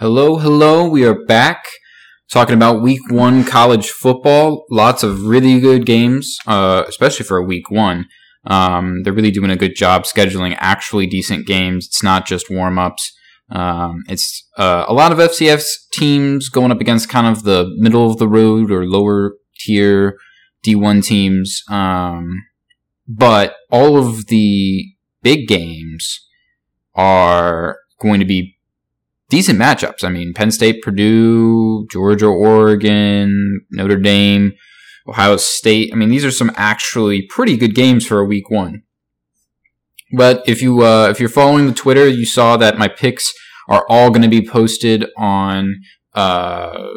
Hello, hello. We are back talking about week one college football. Lots of really good games, uh, especially for a week one. Um, they're really doing a good job scheduling actually decent games. It's not just warm ups. Um, it's uh, a lot of FCS teams going up against kind of the middle of the road or lower tier D1 teams. Um, but all of the big games are going to be decent matchups. I mean, Penn State, Purdue, Georgia, Oregon, Notre Dame, Ohio State. I mean, these are some actually pretty good games for a week one. But if you uh, if you're following the Twitter, you saw that my picks are all going to be posted on uh,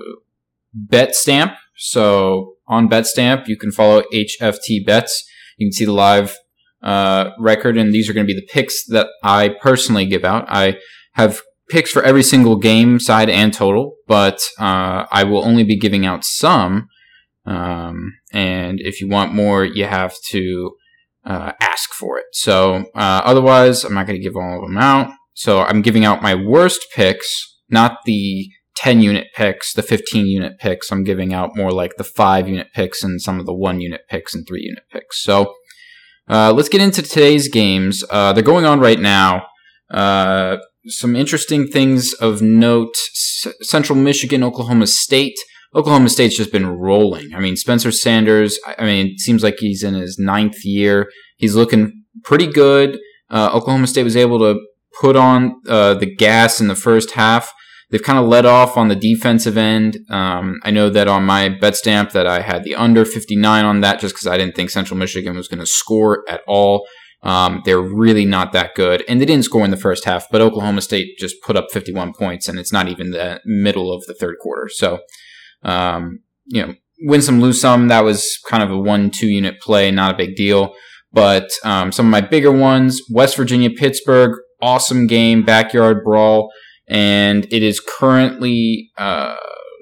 BetStamp. So on BetStamp, you can follow HFT Bets. You can see the live uh, record, and these are going to be the picks that I personally give out. I have picks for every single game, side and total, but uh, I will only be giving out some. Um, and if you want more, you have to uh, ask for it. So uh, otherwise, I'm not going to give all of them out. So I'm giving out my worst picks, not the 10 unit picks, the 15 unit picks. I'm giving out more like the 5 unit picks and some of the 1 unit picks and 3 unit picks. So uh, let's get into today's games. Uh, they're going on right now. Some interesting things of note S- Central Michigan, Oklahoma State. Oklahoma State's just been rolling. I mean, Spencer Sanders, I mean, it seems like he's in his ninth year. He's looking pretty good. Uh, Oklahoma State was able to put on uh, the gas in the first half. They've kind of let off on the defensive end. Um, I know that on my bet stamp that I had the under 59 on that just because I didn't think Central Michigan was going to score at all. Um, they're really not that good, and they didn't score in the first half. But Oklahoma State just put up 51 points, and it's not even the middle of the third quarter. So, um, you know, win some, lose some. That was kind of a one-two unit play, not a big deal. But um, some of my bigger ones: West Virginia, Pittsburgh, awesome game, backyard brawl, and it is currently uh,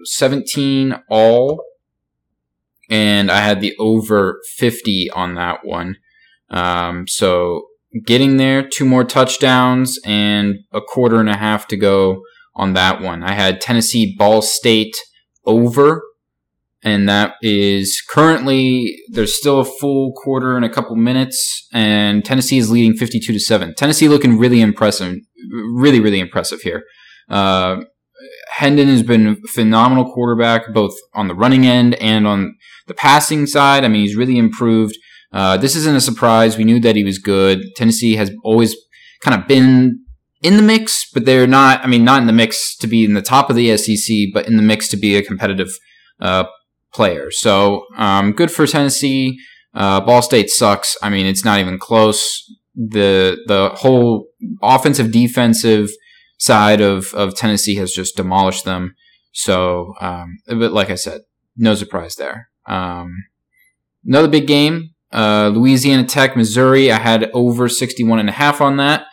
17 all. And I had the over 50 on that one. Um, so getting there, two more touchdowns and a quarter and a half to go on that one. I had Tennessee Ball State over, and that is currently there's still a full quarter and a couple minutes, and Tennessee is leading 52 to seven. Tennessee looking really impressive, really really impressive here. Uh, Hendon has been a phenomenal quarterback, both on the running end and on the passing side. I mean, he's really improved. Uh, this isn't a surprise. We knew that he was good. Tennessee has always kind of been in the mix, but they're not. I mean, not in the mix to be in the top of the SEC, but in the mix to be a competitive uh, player. So um, good for Tennessee. Uh, Ball State sucks. I mean, it's not even close. The the whole offensive defensive side of, of Tennessee has just demolished them. So, um, but like I said, no surprise there. Um, another big game uh, Louisiana Tech, Missouri. I had over 61 and a half on that.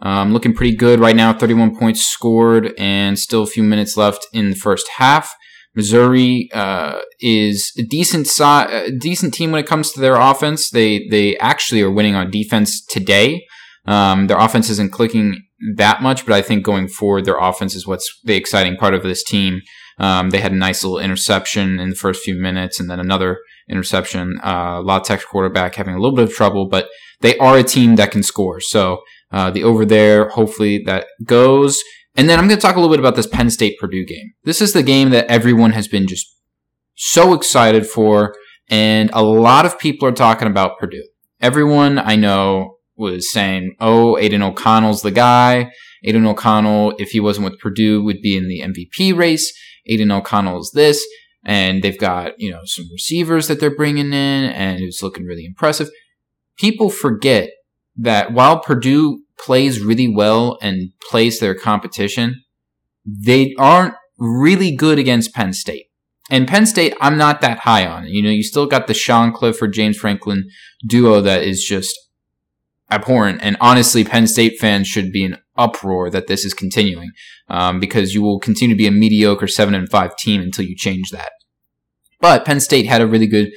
Um, looking pretty good right now. 31 points scored and still a few minutes left in the first half. Missouri uh, is a decent si- a decent team when it comes to their offense. They they actually are winning on defense today. Um, their offense isn't clicking that much, but I think going forward, their offense is what's the exciting part of this team. Um, they had a nice little interception in the first few minutes, and then another interception. Uh, La Tech quarterback having a little bit of trouble, but they are a team that can score. So uh, the over there, hopefully that goes. And then I'm going to talk a little bit about this Penn State Purdue game. This is the game that everyone has been just so excited for, and a lot of people are talking about Purdue. Everyone I know was saying, "Oh, Aidan O'Connell's the guy." Aidan O'Connell, if he wasn't with Purdue, would be in the MVP race. Aidan O'Connell is this and they've got you know some receivers that they're bringing in, and it's looking really impressive. People forget that while Purdue plays really well and plays their competition, they aren't really good against Penn State. And Penn State, I'm not that high on. You know, you still got the Sean Clifford, James Franklin duo that is just abhorrent. And honestly, Penn State fans should be in uproar that this is continuing um, because you will continue to be a mediocre seven and five team until you change that. But Penn State had a really good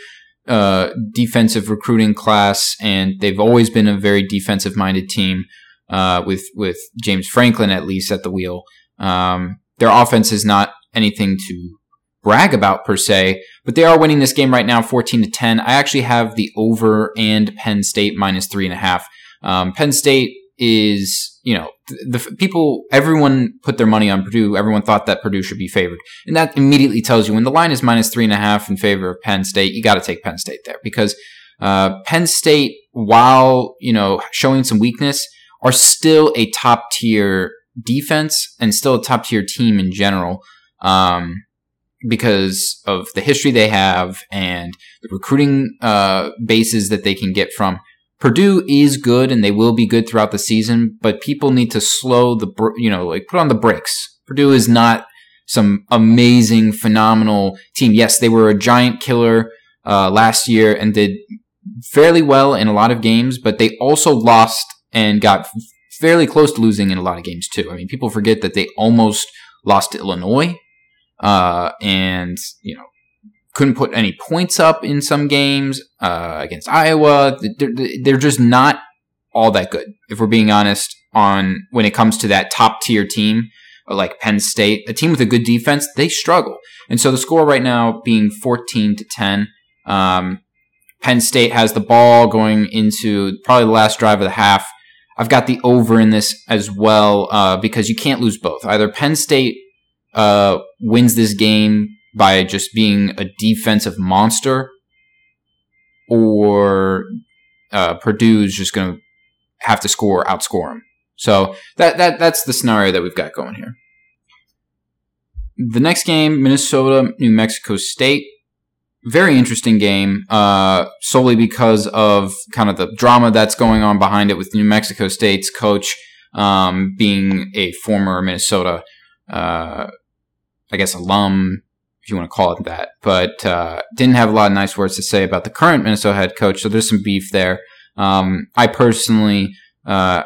uh, defensive recruiting class, and they've always been a very defensive minded team uh, with with James Franklin at least at the wheel. Um, their offense is not anything to brag about per se, but they are winning this game right now, 14 to 10. I actually have the over and Penn State minus three and a half. Um, Penn State is, you know, the, the, people, everyone put their money on Purdue. Everyone thought that Purdue should be favored. And that immediately tells you when the line is minus three and a half in favor of Penn State, you got to take Penn State there because, uh, Penn State, while, you know, showing some weakness, are still a top tier defense and still a top tier team in general. Um, because of the history they have and the recruiting uh, bases that they can get from. Purdue is good and they will be good throughout the season, but people need to slow the, you know, like put on the brakes. Purdue is not some amazing, phenomenal team. Yes, they were a giant killer uh, last year and did fairly well in a lot of games, but they also lost and got fairly close to losing in a lot of games too. I mean, people forget that they almost lost to Illinois uh, and you know couldn't put any points up in some games uh, against Iowa. They're, they're just not all that good, if we're being honest, on when it comes to that top tier team uh, like Penn State, a team with a good defense, they struggle. And so the score right now being 14 to 10. Um, Penn State has the ball going into probably the last drive of the half. I've got the over in this as well uh, because you can't lose both. Either Penn State uh, wins this game by just being a defensive monster, or uh, Purdue's just going to have to score, outscore them. So that that that's the scenario that we've got going here. The next game, Minnesota, New Mexico State. Very interesting game, uh, solely because of kind of the drama that's going on behind it with New Mexico State's coach um, being a former Minnesota uh, I guess, alum, if you want to call it that, but uh, didn't have a lot of nice words to say about the current Minnesota head coach. So there's some beef there. Um, I personally uh,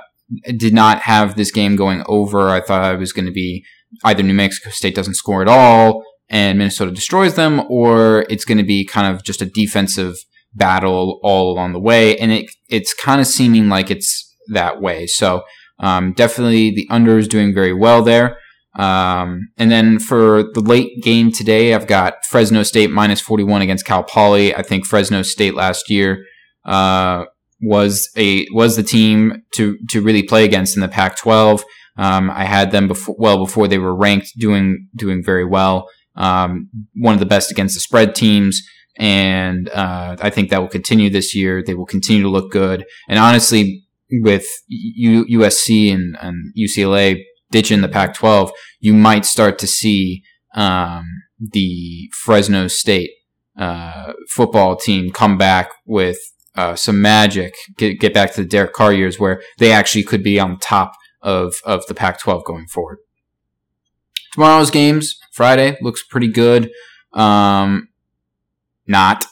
did not have this game going over. I thought it was going to be either New Mexico State doesn't score at all and Minnesota destroys them, or it's going to be kind of just a defensive battle all along the way. And it it's kind of seeming like it's that way. So um, definitely the under is doing very well there. Um, and then for the late game today, I've got Fresno State minus 41 against Cal Poly. I think Fresno State last year uh, was a was the team to to really play against in the Pac-12. Um, I had them before, well before they were ranked, doing doing very well. Um, one of the best against the spread teams, and uh, I think that will continue this year. They will continue to look good. And honestly, with U- USC and, and UCLA ditching the Pac-12, you might start to see um, the Fresno State uh, football team come back with uh, some magic. Get, get back to the Derek Carr years where they actually could be on top of of the Pac-12 going forward. Tomorrow's games, Friday, looks pretty good. Um, not.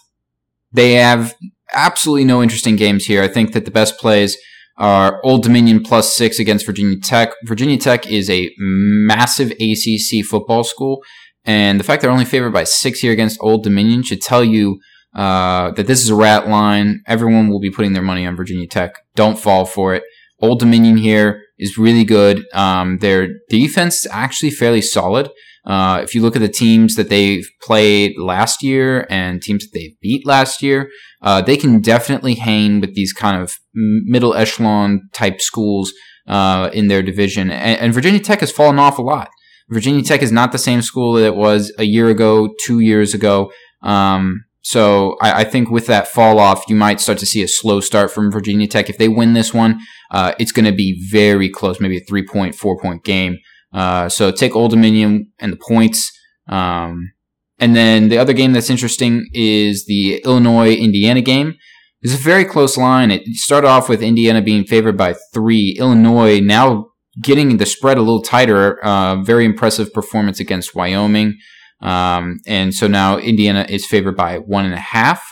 They have absolutely no interesting games here. I think that the best plays Old Dominion plus six against Virginia Tech. Virginia Tech is a massive ACC football school, and the fact they're only favored by six here against Old Dominion should tell you uh, that this is a rat line. Everyone will be putting their money on Virginia Tech. Don't fall for it. Old Dominion here is really good. Um, their defense is actually fairly solid. Uh, if you look at the teams that they've played last year and teams that they beat last year, uh, they can definitely hang with these kind of middle echelon type schools uh, in their division. And, and, Virginia Tech has fallen off a lot. Virginia Tech is not the same school that it was a year ago, two years ago. Um, so I, I, think with that fall off, you might start to see a slow start from Virginia Tech. If they win this one, uh, it's going to be very close, maybe a three point, four point game. Uh, so take Old Dominion and the points. Um, and then the other game that's interesting is the Illinois Indiana game. It's a very close line. It started off with Indiana being favored by three. Illinois now getting the spread a little tighter. Uh, very impressive performance against Wyoming. Um, and so now Indiana is favored by one and a half.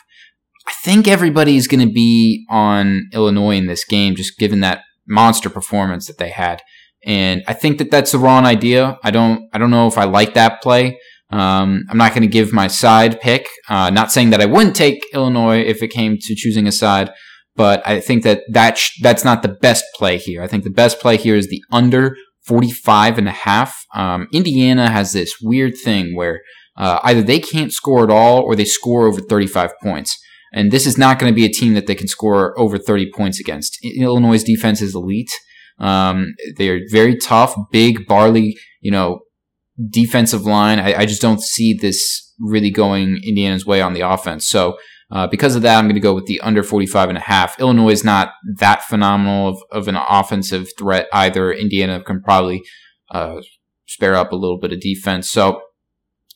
I think everybody is going to be on Illinois in this game, just given that monster performance that they had. And I think that that's the wrong idea. I don't, I don't know if I like that play. Um, I'm not going to give my side pick. Uh, not saying that I wouldn't take Illinois if it came to choosing a side, but I think that that sh- that's not the best play here. I think the best play here is the under 45 and a half. Um, Indiana has this weird thing where uh, either they can't score at all or they score over 35 points. And this is not going to be a team that they can score over 30 points against. Illinois' defense is elite. Um, they're very tough, big, Barley, you know, defensive line. I, I, just don't see this really going Indiana's way on the offense. So, uh, because of that, I'm going to go with the under 45 and a half. Illinois is not that phenomenal of, of an offensive threat either. Indiana can probably, uh, spare up a little bit of defense. So,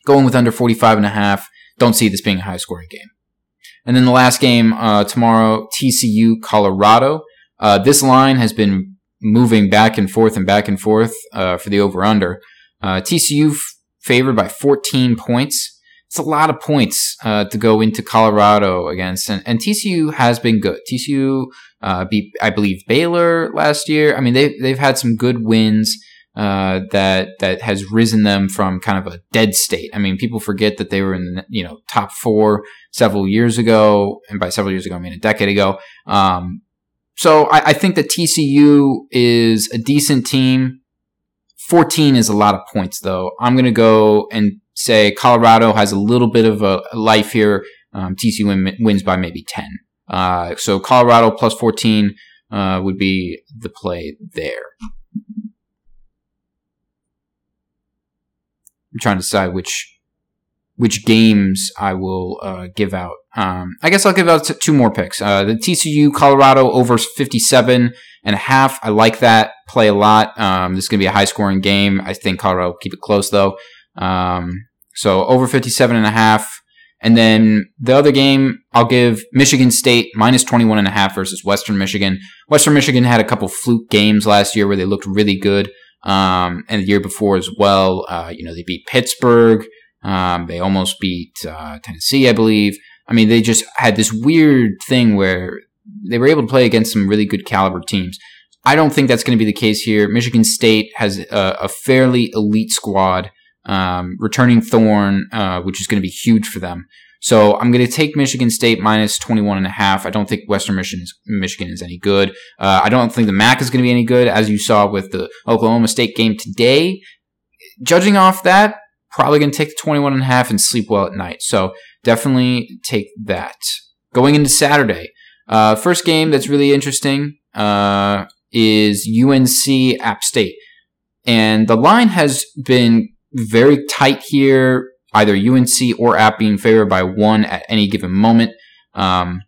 going with under 45 and a half. Don't see this being a high scoring game. And then the last game uh, tomorrow, TCU Colorado. Uh, this line has been moving back and forth and back and forth uh, for the over under. Uh, TCU f- favored by 14 points. It's a lot of points uh, to go into Colorado against, and, and TCU has been good. TCU uh, beat, I believe, Baylor last year. I mean, they they've had some good wins. Uh, that that has risen them from kind of a dead state. I mean, people forget that they were in you know top four several years ago, and by several years ago, I mean a decade ago. Um, so I, I, think that TCU is a decent team. 14 is a lot of points, though. I'm going to go and say Colorado has a little bit of a life here. Um, TCU win, wins by maybe 10. Uh, so Colorado plus 14 uh, would be the play there. I'm trying to decide which which games I will uh, give out. Um, I guess I'll give out two more picks. Uh, the TCU Colorado over 57 and a half. I like that play a lot. Um, this is going to be a high scoring game. I think Colorado will keep it close though. Um, so over 57 and a half. And then the other game, I'll give Michigan State minus 21 and a half versus Western Michigan. Western Michigan had a couple fluke games last year where they looked really good um, and the year before as well. Uh, you know, they beat Pittsburgh. Um, they almost beat uh, Tennessee, I believe. I mean, they just had this weird thing where they were able to play against some really good caliber teams. I don't think that's going to be the case here. Michigan State has a, a fairly elite squad, um, returning Thorne, uh, which is going to be huge for them. So I'm going to take Michigan State minus 21 and a half. I don't think Western Michigan is, Michigan is any good. Uh, I don't think the MAC is going to be any good, as you saw with the Oklahoma State game today. Judging off that, probably going to take the 21 and a half and sleep well at night. So definitely take that. Going into Saturday, uh, first game that's really interesting uh, is UNC App State. And the line has been very tight here either UNC or App being favored by one at any given moment. Um,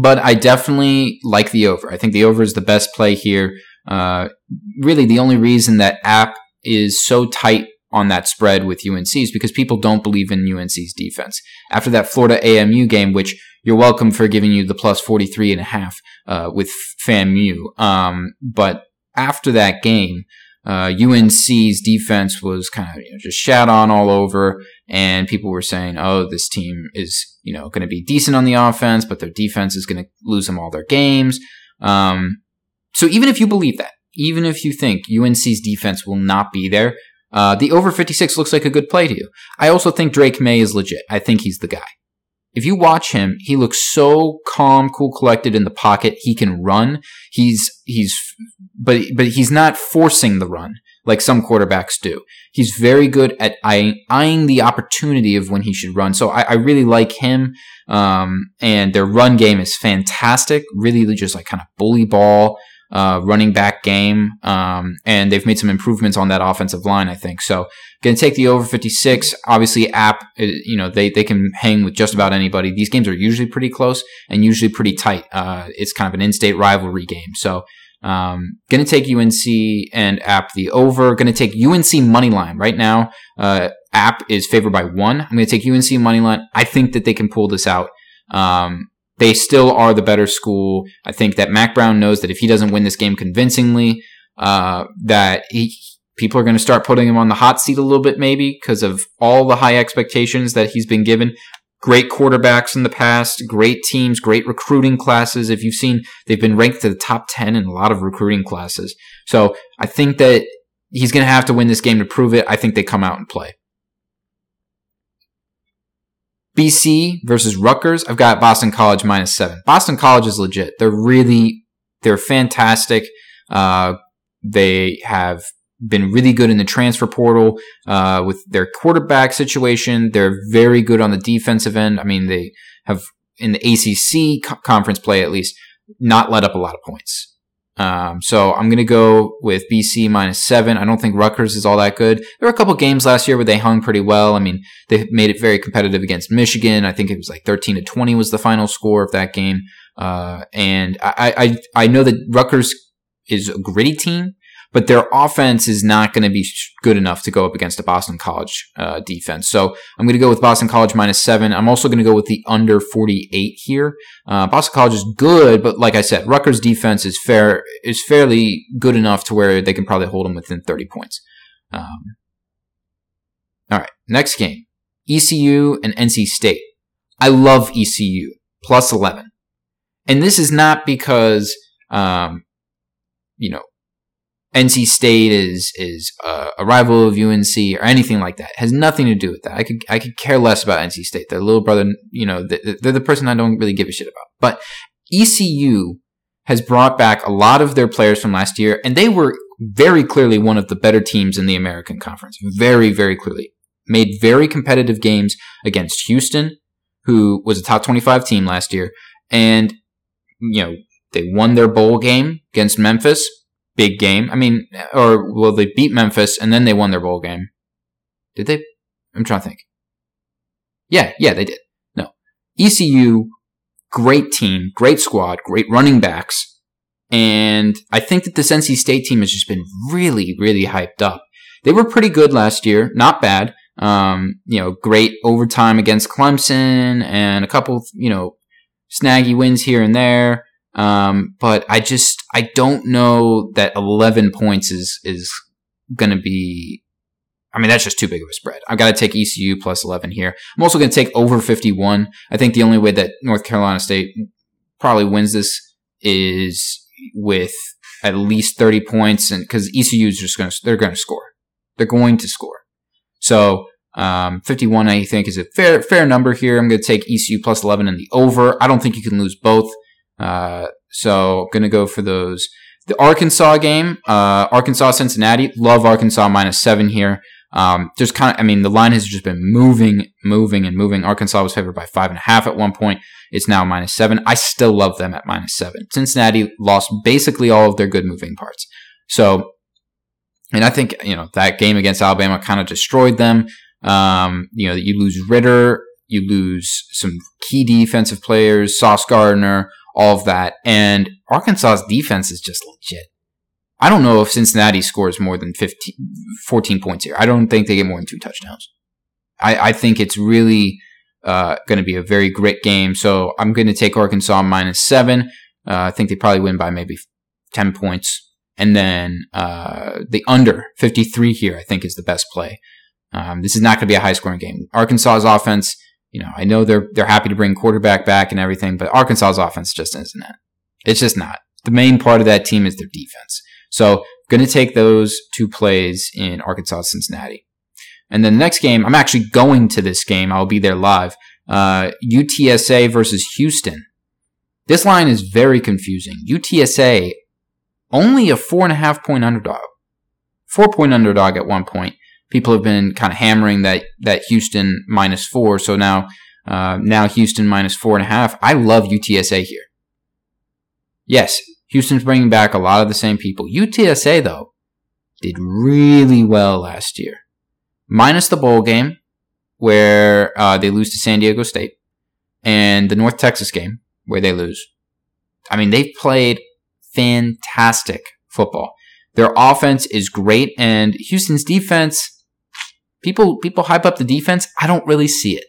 but I definitely like the over. I think the over is the best play here. Uh, really, the only reason that App is so tight on that spread with UNC is because people don't believe in UNC's defense. After that Florida AMU game, which you're welcome for giving you the plus 43 and a half uh, with FAMU. Um, but after that game, uh, UNC's defense was kind of you know, just shat on all over, and people were saying, "Oh, this team is you know going to be decent on the offense, but their defense is going to lose them all their games." Um, so even if you believe that, even if you think UNC's defense will not be there, uh, the over 56 looks like a good play to you. I also think Drake Maye is legit. I think he's the guy if you watch him, he looks so calm, cool, collected in the pocket. He can run. He's he's but but he's not forcing the run like some quarterbacks do. He's very good at eyeing, eyeing the opportunity of when he should run. So I, I really like him. Um, and their run game is fantastic. Really, just like kind of bully ball uh, running back game. Um, and they've made some improvements on that offensive line, I think. So, going to take the over 56. Obviously, app, uh, you know, they, they can hang with just about anybody. These games are usually pretty close and usually pretty tight. Uh, it's kind of an in state rivalry game. So, um, to take UNC and app the over. To take UNC money line right now. Uh, app is favored by one. I'm to take UNC money line. I think that they can pull this out. Um, they still are the better school. I think that Mack Brown knows that if he doesn't win this game convincingly, uh, that he, people are going to start putting him on the hot seat a little bit, maybe because of all the high expectations that he's been given. Great quarterbacks in the past, great teams, great recruiting classes. If you've seen, they've been ranked to the top 10 in a lot of recruiting classes. So I think that he's going to have to win this game to prove it. I think they come out and play. BC versus Rutgers. I've got Boston College minus seven. Boston College is legit. They're really, they're fantastic. Uh, they have been really good in the transfer portal uh, with their quarterback situation. They're very good on the defensive end. I mean, they have in the ACC co- conference play at least not let up a lot of points. Um, so I'm going to go with BC minus seven. I don't think Rutgers is all that good. There were a couple games last year where they hung pretty well. I mean, they made it very competitive against Michigan. I think it was like 13 to 20 was the final score of that game. Uh, and I, I, I know that Rutgers is a gritty team, but their offense is not going to be good enough to go up against a Boston College uh, defense. So I'm going to go with Boston College minus seven. I'm also going to go with the under 48 here. Uh, Boston College is good, but like I said, Rutgers defense is fair is fairly good enough to where they can probably hold them within 30 points. Um, all right, next game, ECU and NC State. I love ECU plus 11, and this is not because um, you know NC State is is uh, a rival of UNC or anything like that. It has nothing to do with that. I could I could care less about NC State. Their little brother, you know, they're the person I don't really give a shit about. But ECU has brought back a lot of their players from last year, and they were very clearly one of the better teams in the American Conference. Very very clearly made very competitive games against Houston, who was a top twenty five team last year, and you know they won their bowl game against Memphis big game. I mean, or well, they beat Memphis and then they won their bowl game. Did they? I'm trying to think. Yeah, yeah, they did. No. ECU, great team, great squad, great running backs. And I think that this NC State team has just been really, really hyped up. They were pretty good last year, not bad. Um, you know, great overtime against Clemson and a couple, you know, snaggy wins here and there. Um, but I just I don't know that 11 points is is going to be. I mean, that's just too big of a spread. I've got to take ECU plus 11 here. I'm also going to take over 51. I think the only way that North Carolina State probably wins this is with at least 30 points, and because ECU is just going to they're going to score. They're going to score. So um, 51, I think, is a fair fair number here. I'm going to take ECU plus 11 in the over. I don't think you can lose both. Uh, so gonna go for those. The Arkansas game, uh, Arkansas Cincinnati. Love Arkansas minus seven here. Um, just kind of, I mean, the line has just been moving, moving, and moving. Arkansas was favored by five and a half at one point. It's now minus seven. I still love them at minus seven. Cincinnati lost basically all of their good moving parts. So, and I think, you know, that game against Alabama kind of destroyed them. Um, you know, that you lose Ridder, you lose some key defensive players, Sauce Gardner, all of that. And Arkansas's defense is just legit. I don't know if Cincinnati scores more than 15, 14 points here. I don't think they get more than two touchdowns. I, I think it's really uh, going to be a very great game. So I'm going to take Arkansas minus seven. Uh, I think they probably win by maybe 10 points. And then uh, the under 53 here, I think, is the best play. Um, this is not going to be a high scoring game. Arkansas's offense you know, I know they're they're happy to bring quarterback back and everything, but Arkansas's offense just isn't it. It's just not. The main part of that team is their defense. So, going to take those two plays in Arkansas Cincinnati. And then the next game, I'm actually going to this game. I'll be there live. Uh, UTSA versus Houston. This line is very confusing. UTSA, only a four and a half point underdog. Four point underdog at one point people have been kind of hammering that that Houston minus four. So now uh, now Houston minus four and a half. I love UTSA here. Yes, Houston's bringing back a lot of the same people. UTSA though did really well last year, minus the bowl game where uh, they lose to San Diego State and the North Texas game where they lose. I mean, they've played fantastic football. Their offense is great, and Houston's defense people people hype up the defense. I don't really see it.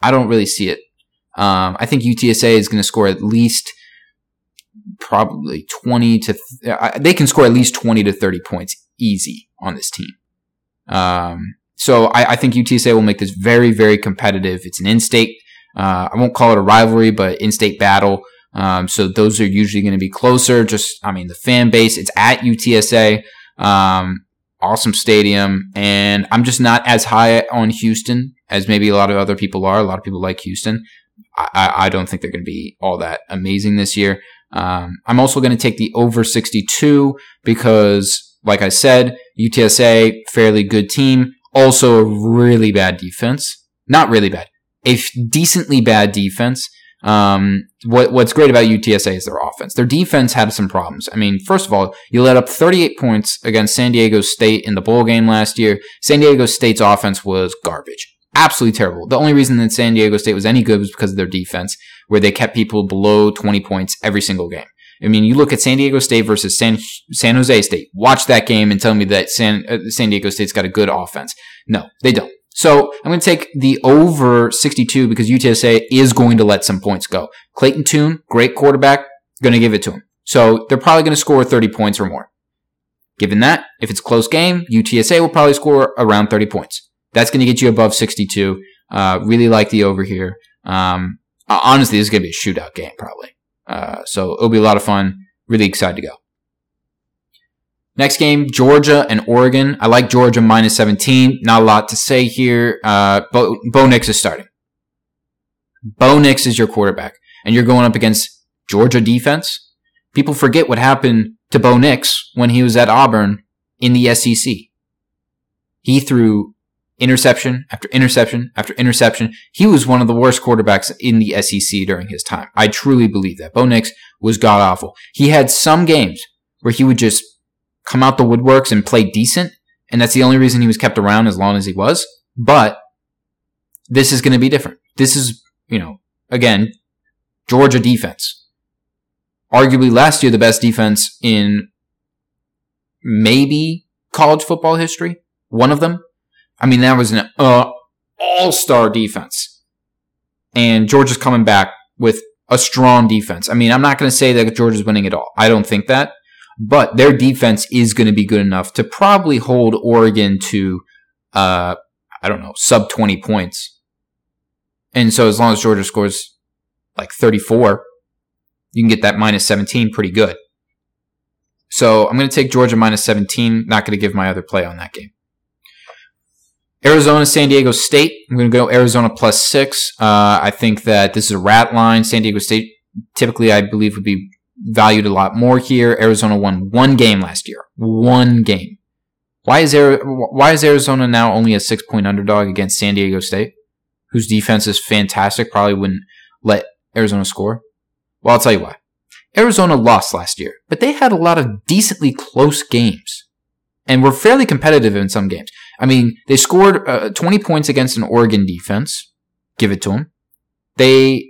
I don't really see it. Um, I think UTSA is going to score at least probably 20 to th- they can score at least 20 to 30 points easy on this team. Um, so I, I, think UTSA will make this very very competitive. It's an in-state. Uh, I won't call it a rivalry, but in-state battle. Um, so those are usually going to be closer. Just I mean the fan base. It's at UTSA. Um, awesome stadium, and I'm just not as high on Houston as maybe a lot of other people are. A lot of people like Houston. I, I don't think they're going to be all that amazing this year. Um, I'm also going to take the over 62 because, like I said, UTSA, fairly good team, also a really bad defense. Not really bad, a decently bad defense. Um, what, what's great about UTSA is their offense. Their defense had some problems. I mean, first of all, you let up 38 points against San Diego State in the bowl game last year. San Diego State's offense was garbage. Absolutely terrible. The only reason that San Diego State was any good was because of their defense, where they kept people below 20 points every single game. I mean, you look at San Diego State versus San San Jose State. Watch that game and tell me that San uh, San Diego State's got a good offense. No, they don't. So I'm going to take the over 62 because UTSA is going to let some points go. Clayton Tune, great quarterback, going to give it to him. So they're probably going to score 30 points or more. Given that, if it's a close game, UTSA will probably score around 30 points. That's going to get you above 62. Uh, really like the over here. Um, honestly, this is going to be a shootout game probably. Uh, so it'll be a lot of fun. Really excited to go. Next game, Georgia and Oregon. I like Georgia minus 17. Not a lot to say here. Uh, Bo, Bo Nix is starting. Bo Nix is your quarterback, and you're going up against Georgia defense. People forget what happened to Bo Nix when he was at Auburn in the SEC. He threw interception after interception after interception. He was one of the worst quarterbacks in the SEC during his time. I truly believe that. Bo Nix was god awful. He had some games where he would just come out the woodworks and play decent. And that's the only reason he was kept around as long as he was. But this is going to be different. This is, you know, again, Georgia defense. Arguably last year, the best defense in maybe college football history. One of them. I mean, that was an uh, all-star defense. And Georgia's coming back with a strong defense. I mean, I'm not going to say that Georgia's winning at all. I don't think that but their defense is going to be good enough to probably hold Oregon to, uh, I don't know, sub 20 points. And so as long as Georgia scores like 34, you can get that minus 17 pretty good. So I'm going to take Georgia minus 17. Not going to give my other play on that game. Arizona, San Diego State. I'm going to go Arizona plus six. Uh, I think that this is a rat line. San Diego State typically, I believe, would be valued a lot more here. Arizona won one game last year. One game. Why is there, why is Arizona now only a six point underdog against San Diego State, whose defense is fantastic? Probably wouldn't let Arizona score. Well, I'll tell you why. Arizona lost last year, but they had a lot of decently close games and were fairly competitive in some games. I mean, they scored uh, 20 points against an Oregon defense. Give it to them. They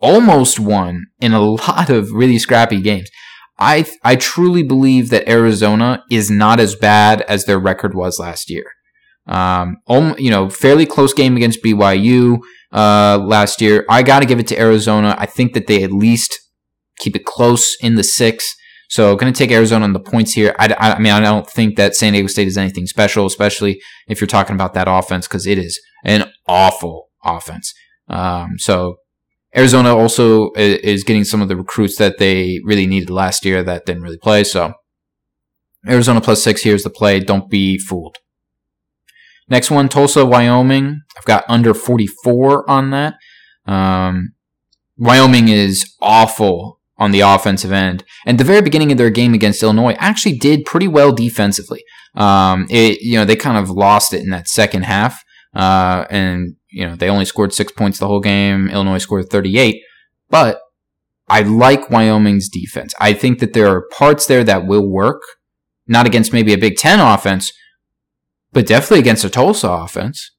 almost won in a lot of really scrappy games. I I truly believe that Arizona is not as bad as their record was last year. Um, you know, fairly close game against BYU uh, last year. I got to give it to Arizona. I think that they at least keep it close in the six. So, going to take Arizona on the points here. I, I, mean, I don't think that San Diego State is anything special, especially if you're talking about that offense, because it is an awful offense. Um, so, Arizona also is getting some of the recruits that they really needed last year that didn't really play. So Arizona plus six here's the play. Don't be fooled. Next one, Tulsa, Wyoming. I've got under 44 on that. Um, Wyoming is awful on the offensive end. And the very beginning of their game against Illinois actually did pretty well defensively. Um, it, you know, they kind of lost it in that second half. Uh, and you know, they only scored six points the whole game. Illinois scored 38. But I like Wyoming's defense. I think that there are parts there that will work, not against maybe a Big Ten offense, but definitely against a Tulsa offense.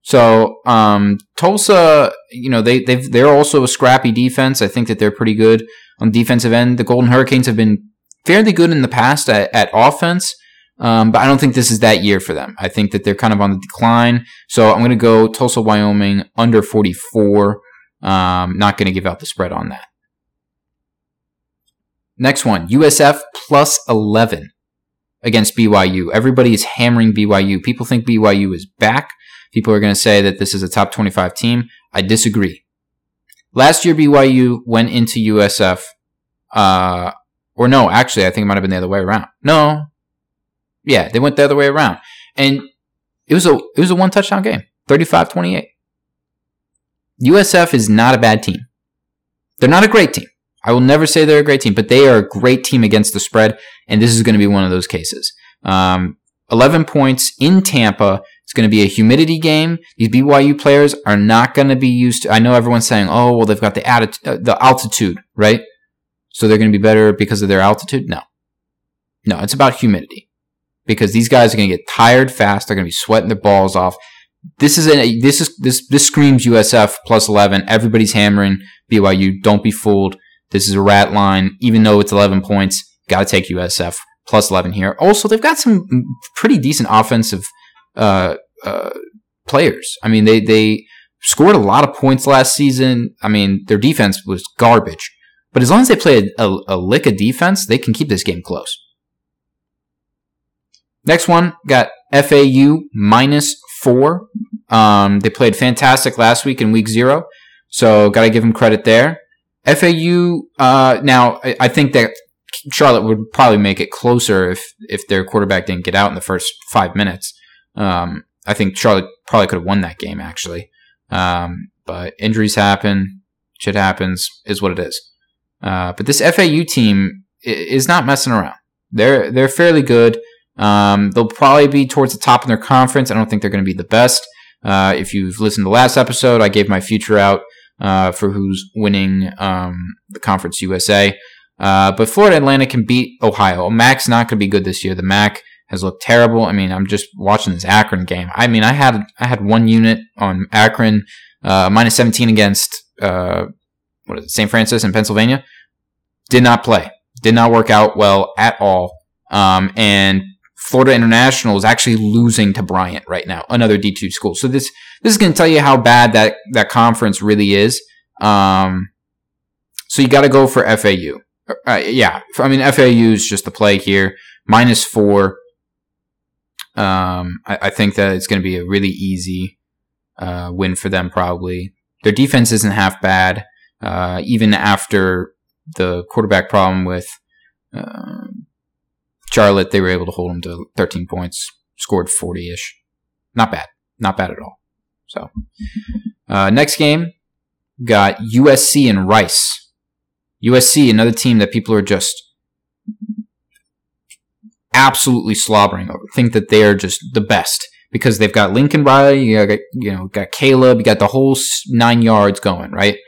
So um, Tulsa, you know, they they they're also a scrappy defense. I think that they're pretty good on defensive end. The Golden Hurricanes have been fairly good in the past at, at offense. Um, but I don't think this is that year for them. I think that they're kind of on the decline. So I'm going to go Tulsa, Wyoming under 44. Um, not going to give out the spread on that. Next one, USF plus 11 against BYU. Everybody is hammering BYU. People think BYU is back. People are going to say that this is a top 25 team. I disagree. Last year, BYU went into USF, uh, or no, actually, I think it might have been the other way around. No, yeah, they went the other way around. And it was a it was a one touchdown game. 35-28. USF is not a bad team. They're not a great team. I will never say they're a great team, but they are a great team against the spread, and this is going to be one of those cases. Um, 11 points in Tampa. It's going to be a humidity game. These BYU players are not going to be used to. I know everyone's saying, "Oh, well, they've got the attitude, uh, the altitude, right? So they're going to be better because of their altitude." No, no, it's about humidity because these guys are going to get tired fast. They're going to be sweating their balls off. This is a this is this this screams USF plus 11. Everybody's hammering BYU. Don't be fooled. This is a rat line. Even though it's 11 points, got to take USF plus 11 here. Also, they've got some pretty decent offensive uh, uh, players. I mean, they they scored a lot of points last season. I mean, their defense was garbage, but as long as they play a, a, a lick of defense, they can keep this game close. Next one got FAU minus four. Um, they played fantastic last week in week zero, so got to give them credit there. FAU. Uh, now, I, I think that Charlotte would probably make it closer if if their quarterback didn't get out in the first five minutes. Um, I think Charlotte probably could have won that game actually, um, but injuries happen, shit happens, is what it is. Uh, but this FAU team is not messing around. They're they're fairly good. Um, they'll probably be towards the top in their conference. I don't think they're going to be the best. Uh, if you've listened to the last episode, I gave my future out uh, for who's winning um, the Conference USA. Uh, but Florida Atlantic can beat Ohio. MAC's not going to be good this year. The MAC has looked terrible. I mean, I'm just watching this Akron game. I mean, I had I had one unit on Akron, uh, minus 17 against uh, what is it, St. Francis in Pennsylvania. Did not play. Did not work out well at all. Um, and Florida International is actually losing to Bryant right now, another D2 school. So this this is going to tell you how bad that that conference really is. Um, so you got to go for FAU. Uh, yeah, I mean FAU is just the play here, minus four. Um, I, I, think that it's going to be a really easy uh, win for them. Probably their defense isn't half bad, uh, even after the quarterback problem with. Um, Charlotte, they were able to hold them to 13 points, scored 40 ish. Not bad. Not bad at all. So, uh, next game got USC and Rice. USC, another team that people are just absolutely slobbering over, think that they are just the best because they've got Lincoln Riley, you got, you know, got Caleb, you got the whole nine yards going, right?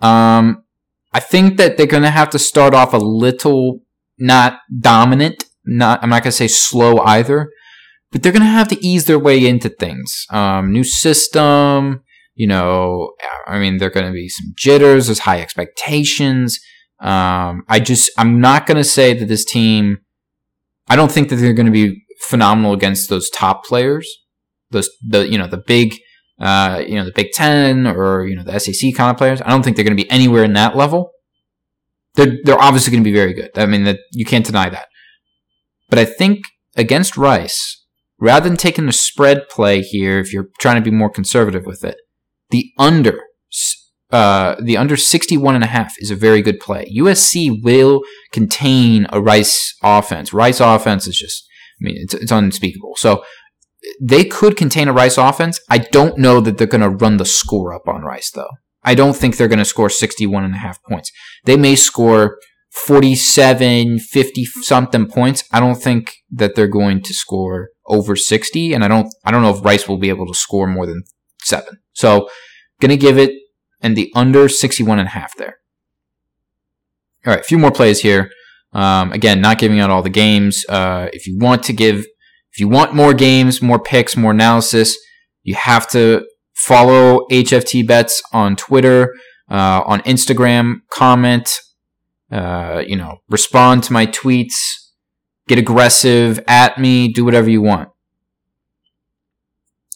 Um, I think that they're going to have to start off a little not dominant not I'm not gonna say slow either, but they're gonna have to ease their way into things. Um, new system, you know, I mean, there are gonna be some jitters. There's high expectations. Um, I just I'm not gonna say that this team. I don't think that they're gonna be phenomenal against those top players. Those the you know the big. Uh, you know the Big Ten or you know the SEC kind of players. I don't think they're going to be anywhere in that level. They're they're obviously going to be very good. I mean that you can't deny that. But I think against Rice, rather than taking the spread play here, if you're trying to be more conservative with it, the under, uh, the under 61 and a half is a very good play. USC will contain a Rice offense. Rice offense is just, I mean, it's, it's unspeakable. So they could contain a Rice offense. I don't know that they're going to run the score up on Rice though. I don't think they're going to score 61 and a half points. They may score 47, 50 something points. I don't think that they're going to score over 60 and I don't I don't know if Rice will be able to score more than 7. So, going to give it and the under 61 and a half there. All right, a few more plays here. Um, again, not giving out all the games. Uh, if you want to give, if you want more games, more picks, more analysis, you have to follow HFT Bets on Twitter, uh, on Instagram, comment, uh, you know, respond to my tweets, get aggressive at me, do whatever you want.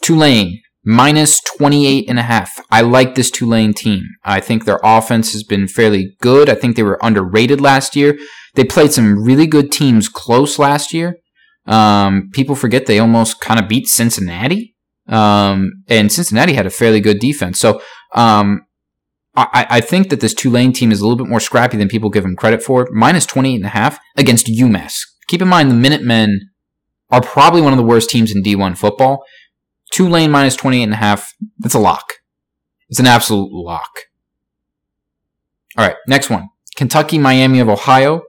Tulane, minus 28 and a half. I like this Tulane team. I think their offense has been fairly good. I think they were underrated last year. They played some really good teams close last year. Um, people forget they almost kind of beat Cincinnati. Um, and Cincinnati had a fairly good defense. So, um, I, I think that this Tulane team is a little bit more scrappy than people give them credit for. Minus 28 and a half against UMass. Keep in mind the Minutemen are probably one of the worst teams in D1 football. Tulane minus 28 and a half. That's a lock. It's an absolute lock. All right, next one. Kentucky, Miami of Ohio.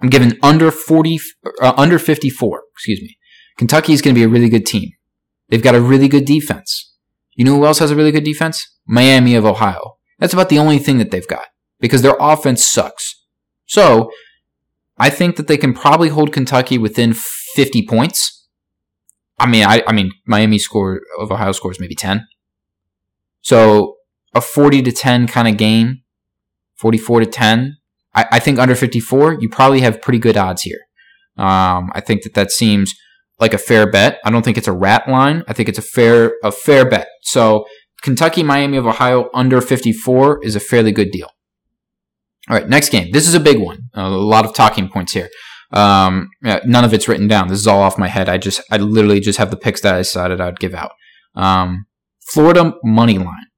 I'm giving under 40, uh, under 54. Excuse me. Kentucky is going to be a really good team. They've got a really good defense. You know who else has a really good defense? Miami of Ohio. That's about the only thing that they've got because their offense sucks. So I think that they can probably hold Kentucky within 50 points. I mean, I, I mean, Miami score of Ohio scores maybe 10. So a 40 to 10 kind of game, 44 to 10. I, I think under 54, you probably have pretty good odds here. Um, I think that that seems like a fair bet. I don't think it's a rat line. I think it's a fair a fair bet. So Kentucky, Miami of Ohio under 54 is a fairly good deal. All right, next game. This is a big one. A lot of talking points here. Um, none of it's written down. This is all off my head. I just, I literally just have the picks that I decided I'd give out. Um, Florida money line.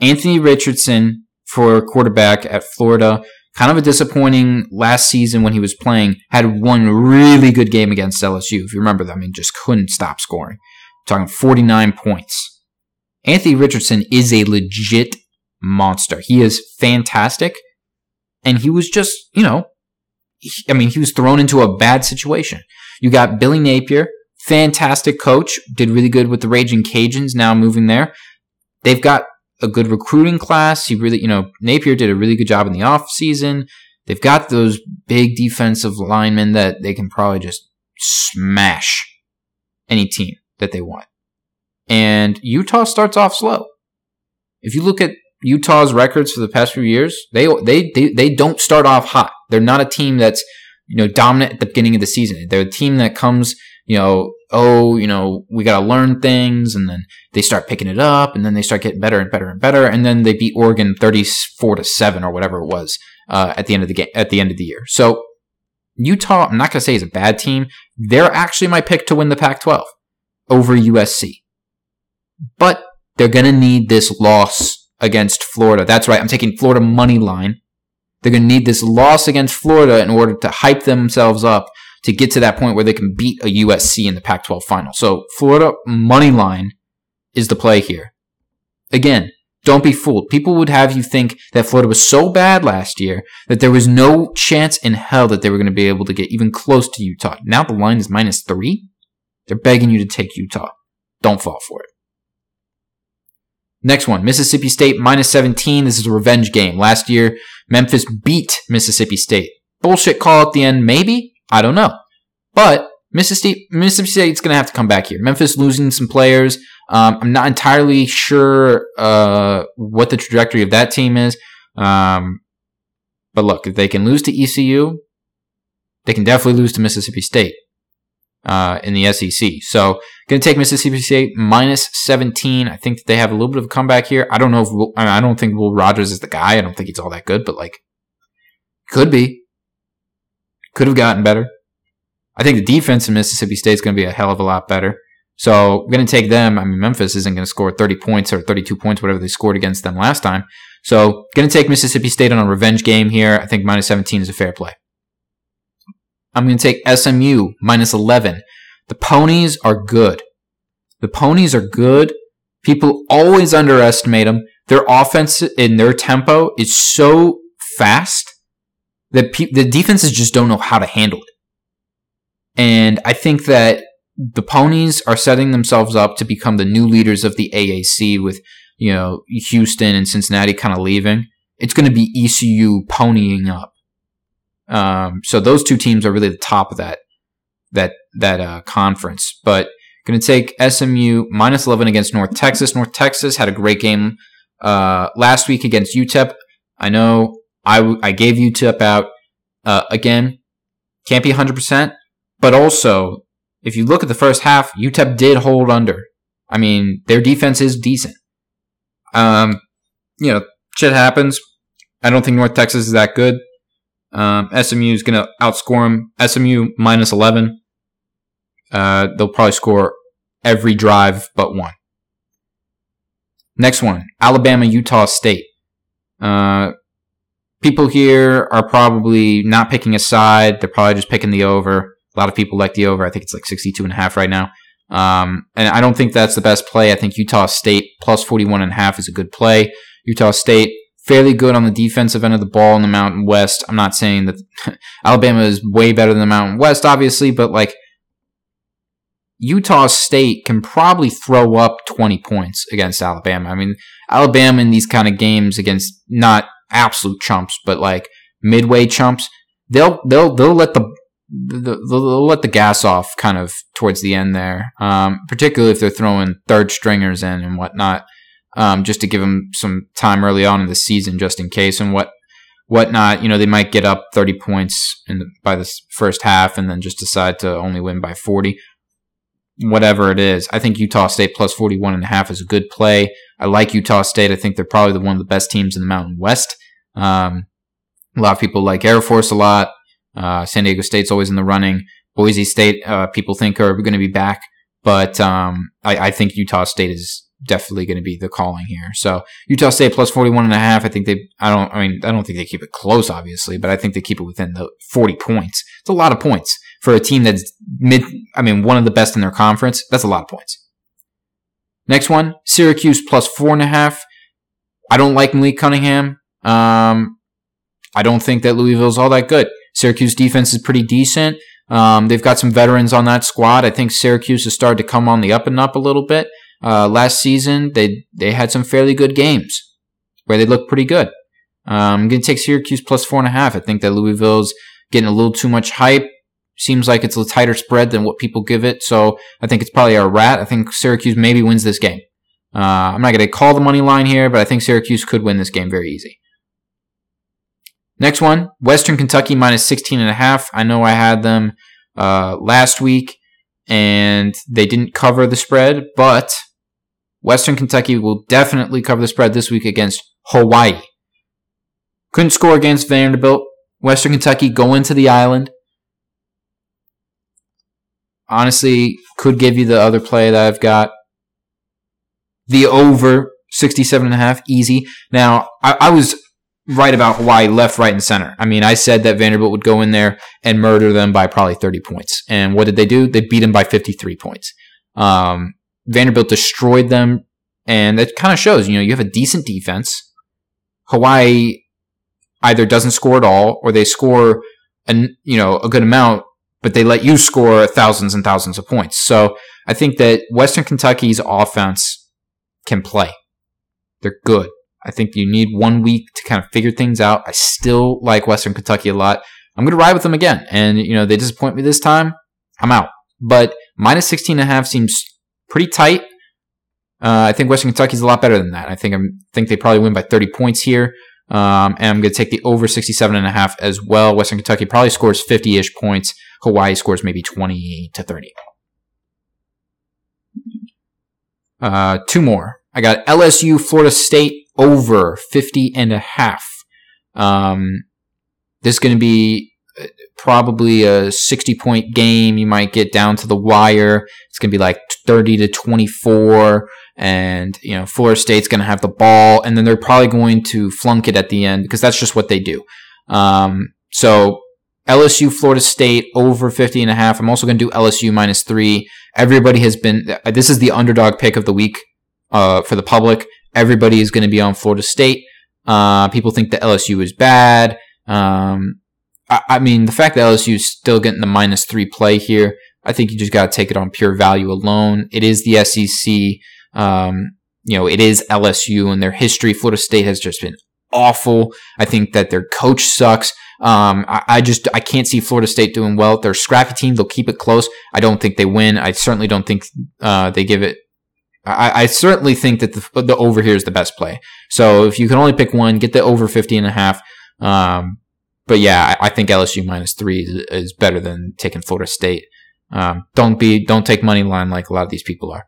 Anthony Richardson for quarterback at Florida. Kind of a disappointing last season when he was playing. Had one really good game against LSU. If you remember that, I mean, just couldn't stop scoring. I'm talking 49 points. Anthony Richardson is a legit monster. He is fantastic and he was just, you know, I mean, he was thrown into a bad situation. You got Billy Napier, fantastic coach, did really good with the Raging Cajuns, now moving there. They've got a good recruiting class. He really, you know, Napier did a really good job in the off season. They've got those big defensive linemen that they can probably just smash any team that they want. And Utah starts off slow. If you look at Utah's records for the past few years, they, they, they, they don't start off hot. They're not a team that's, you know, dominant at the beginning of the season. They're a team that comes, you know, oh, you know, we got to learn things. And then they start picking it up and then they start getting better and better and better. And then they beat Oregon 34 to 7 or whatever it was, uh, at the end of the game, at the end of the year. So Utah, I'm not going to say is a bad team. They're actually my pick to win the Pac 12 over USC. But they're going to need this loss against Florida. That's right. I'm taking Florida money line. They're going to need this loss against Florida in order to hype themselves up to get to that point where they can beat a USC in the Pac 12 final. So Florida money line is the play here. Again, don't be fooled. People would have you think that Florida was so bad last year that there was no chance in hell that they were going to be able to get even close to Utah. Now the line is minus three. They're begging you to take Utah. Don't fall for it. Next one, Mississippi State minus 17. This is a revenge game. Last year, Memphis beat Mississippi State. Bullshit call at the end, maybe? I don't know. But Mississippi, Mississippi State's going to have to come back here. Memphis losing some players. Um, I'm not entirely sure uh, what the trajectory of that team is. Um, but look, if they can lose to ECU, they can definitely lose to Mississippi State uh, in the SEC. So, going to take Mississippi State minus 17. I think that they have a little bit of a comeback here. I don't know if Will, I don't think Will Rogers is the guy. I don't think he's all that good, but like, could be. Could have gotten better. I think the defense in Mississippi State is going to be a hell of a lot better. So, going to take them. I mean, Memphis isn't going to score 30 points or 32 points, whatever they scored against them last time. So, going to take Mississippi State on a revenge game here. I think minus 17 is a fair play. I'm going to take SMU minus 11. The ponies are good. The ponies are good. People always underestimate them. Their offense in their tempo is so fast that pe- the defenses just don't know how to handle it. And I think that the ponies are setting themselves up to become the new leaders of the AAC with, you know, Houston and Cincinnati kind of leaving. It's going to be ECU ponying up. Um, so those two teams are really the top of that that that uh, conference. But going to take SMU minus 11 against North Texas. North Texas had a great game uh, last week against UTEP. I know I, I gave UTEP out uh, again. Can't be 100%, but also if you look at the first half, UTEP did hold under. I mean, their defense is decent. Um, you know, shit happens. I don't think North Texas is that good. Um, SMU is going to outscore them. SMU minus 11. Uh, they'll probably score every drive but one. Next one Alabama, Utah State. Uh, people here are probably not picking a side. They're probably just picking the over. A lot of people like the over. I think it's like 62 and a half right now. Um, and I don't think that's the best play. I think Utah State plus 41 and a half is a good play. Utah State fairly good on the defensive end of the ball in the Mountain West. I'm not saying that Alabama is way better than the Mountain West, obviously, but like Utah State can probably throw up 20 points against Alabama. I mean, Alabama in these kind of games against not absolute chumps, but like midway chumps, they'll they'll they'll let the they'll, let the gas off kind of towards the end there, um, particularly if they're throwing third stringers in and whatnot, um, just to give them some time early on in the season, just in case and what whatnot. You know, they might get up 30 points in the, by the first half and then just decide to only win by 40 whatever it is. I think Utah State plus 41 and a half is a good play. I like Utah State. I think they're probably the one of the best teams in the Mountain West. Um, a lot of people like Air Force a lot. Uh, San Diego State's always in the running. Boise State, uh, people think are going to be back, but um, I, I, think Utah State is definitely going to be the calling here. So Utah State plus 41 and a half. I think they, I don't, I mean, I don't think they keep it close, obviously, but I think they keep it within the 40 points. It's a lot of points for a team that's mid, I mean, one of the best in their conference. That's a lot of points. Next one, Syracuse plus four and a half. I don't like Malik Cunningham. Um, I don't think that Louisville's all that good. Syracuse defense is pretty decent. Um, they've got some veterans on that squad. I think Syracuse has started to come on the up and up a little bit. Uh, last season, they they had some fairly good games where they looked pretty good. Um, I'm going to take Syracuse plus four and a half. I think that Louisville's getting a little too much hype. Seems like it's a tighter spread than what people give it. So I think it's probably a rat. I think Syracuse maybe wins this game. Uh, I'm not going to call the money line here, but I think Syracuse could win this game very easy. Next one, Western Kentucky minus 16 and a half. I know I had them uh, last week and they didn't cover the spread, but Western Kentucky will definitely cover the spread this week against Hawaii. Couldn't score against Vanderbilt. Western Kentucky go into the island honestly could give you the other play that I've got. The over 67 and a half, easy. Now, I, I was right about Hawaii left, right, and center. I mean, I said that Vanderbilt would go in there and murder them by probably 30 points. And what did they do? They beat them by 53 points. Um, Vanderbilt destroyed them, and that kind of shows, you know, you have a decent defense. Hawaii either doesn't score at all or they score an, you know, a good amount but they let you score thousands and thousands of points. So I think that Western Kentucky's offense can play. They're good. I think you need one week to kind of figure things out. I still like Western Kentucky a lot. I'm going to ride with them again. And, you know, they disappoint me this time. I'm out. But minus 16 and a half seems pretty tight. Uh, I think Western Kentucky's a lot better than that. I think I think they probably win by 30 points here. Um, and I'm going to take the over 67 and a half as well. Western Kentucky probably scores 50-ish points. Hawaii scores maybe 20 to 30. Uh, two more. I got LSU, Florida State over 50 and a half. Um, this is going to be probably a 60 point game. You might get down to the wire. It's going to be like 30 to 24. And, you know, Florida State's going to have the ball. And then they're probably going to flunk it at the end because that's just what they do. Um, so LSU, Florida State over 50 and a half. I'm also going to do LSU minus three. Everybody has been, this is the underdog pick of the week uh, for the public. Everybody is going to be on Florida State. Uh, people think that LSU is bad. Um, I, I, mean, the fact that LSU is still getting the minus three play here, I think you just got to take it on pure value alone. It is the SEC. Um, you know, it is LSU and their history. Florida State has just been awful. I think that their coach sucks. Um, I, I, just I can't see Florida State doing well. They're a scrappy team. They'll keep it close. I don't think they win. I certainly don't think uh, they give it. I, I, certainly think that the, the over here is the best play. So if you can only pick one, get the over 50 and a half. Um, but yeah, I, I, think LSU minus three is, is, better than taking Florida State. Um, don't be don't take money line like a lot of these people are.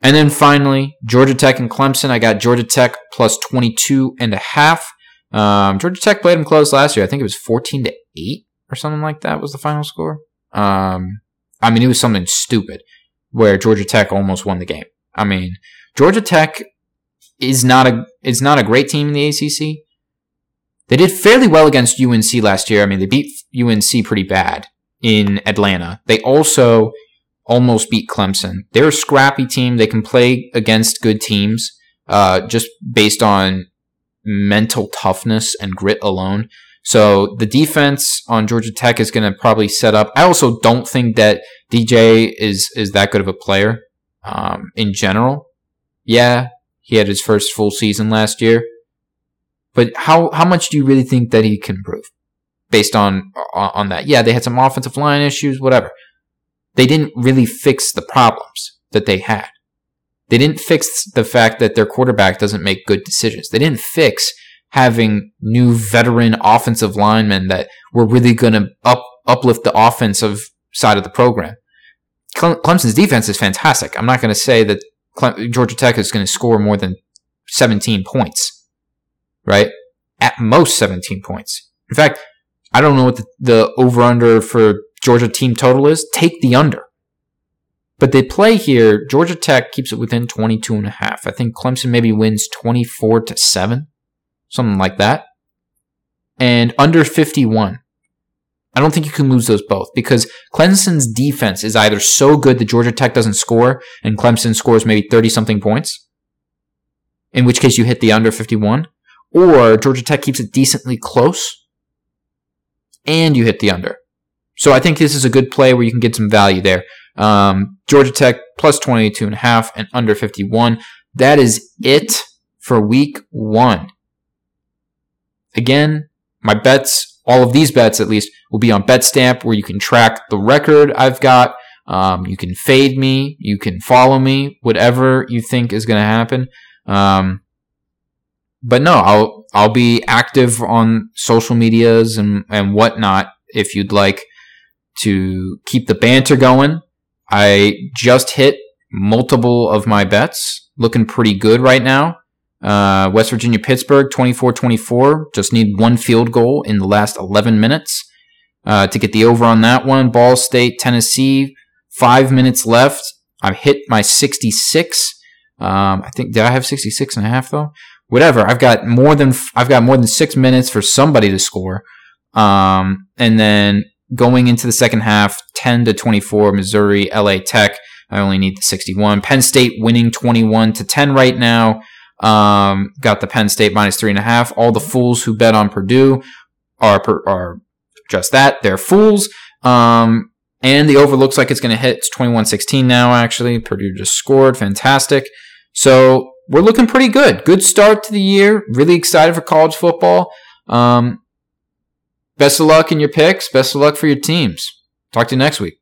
And then finally, Georgia Tech and Clemson. I got Georgia Tech plus 22 and a half. Um, Georgia Tech played them close last year. I think it was 14 to 8 or something like that was the final score. Um, I mean, it was something stupid where Georgia Tech almost won the game. I mean, Georgia Tech is not a is not a great team in the ACC. They did fairly well against UNC last year. I mean, they beat UNC pretty bad in Atlanta. They also almost beat Clemson. They're a scrappy team. They can play against good teams, uh, just based on mental toughness and grit alone. So the defense on Georgia Tech is going to probably set up. I also don't think that DJ is is that good of a player um, in general. Yeah, he had his first full season last year, but how how much do you really think that he can improve based on on that? Yeah, they had some offensive line issues, whatever. They didn't really fix the problems that they had. They didn't fix the fact that their quarterback doesn't make good decisions. They didn't fix having new veteran offensive linemen that were really going to up uplift the offensive side of the program. Clemson's defense is fantastic. I'm not going to say that Georgia Tech is going to score more than 17 points, right? At most 17 points. In fact, I don't know what the, the over under for Georgia team total is. Take the under. But they play here. Georgia Tech keeps it within 22 and a half. I think Clemson maybe wins 24 to 7, something like that. And under 51. I don't think you can lose those both because Clemson's defense is either so good that Georgia Tech doesn't score and Clemson scores maybe 30 something points, in which case you hit the under 51, or Georgia Tech keeps it decently close and you hit the under. So I think this is a good play where you can get some value there. Um, Georgia Tech plus 22 and a half and under 51. That is it for week one. Again, my bets, all of these bets at least, will be on BetStamp where you can track the record I've got. Um, you can fade me, you can follow me, whatever you think is going to happen. Um, but no, I'll I'll be active on social medias and and whatnot if you'd like to keep the banter going. I just hit multiple of my bets, looking pretty good right now. Uh, West Virginia, Pittsburgh, 24 24. Just need one field goal in the last 11 minutes uh, to get the over on that one. Ball State, Tennessee, five minutes left. I've hit my 66. Um, I think, did I have 66 and a half though? Whatever. I've got more than, I've got more than six minutes for somebody to score. Um, and then going into the second half, 10 to 24, Missouri, LA Tech. I only need the 61. Penn State winning 21 to 10 right now. Um, got the Penn State minus three and a half. All the fools who bet on Purdue are are just that. They're fools. Um, and the over looks like it's going to hit. It's 21-16 now. Actually, Purdue just scored. Fantastic. So we're looking pretty good. Good start to the year. Really excited for college football. Um, Best of luck in your picks. Best of luck for your teams. Talk to you next week.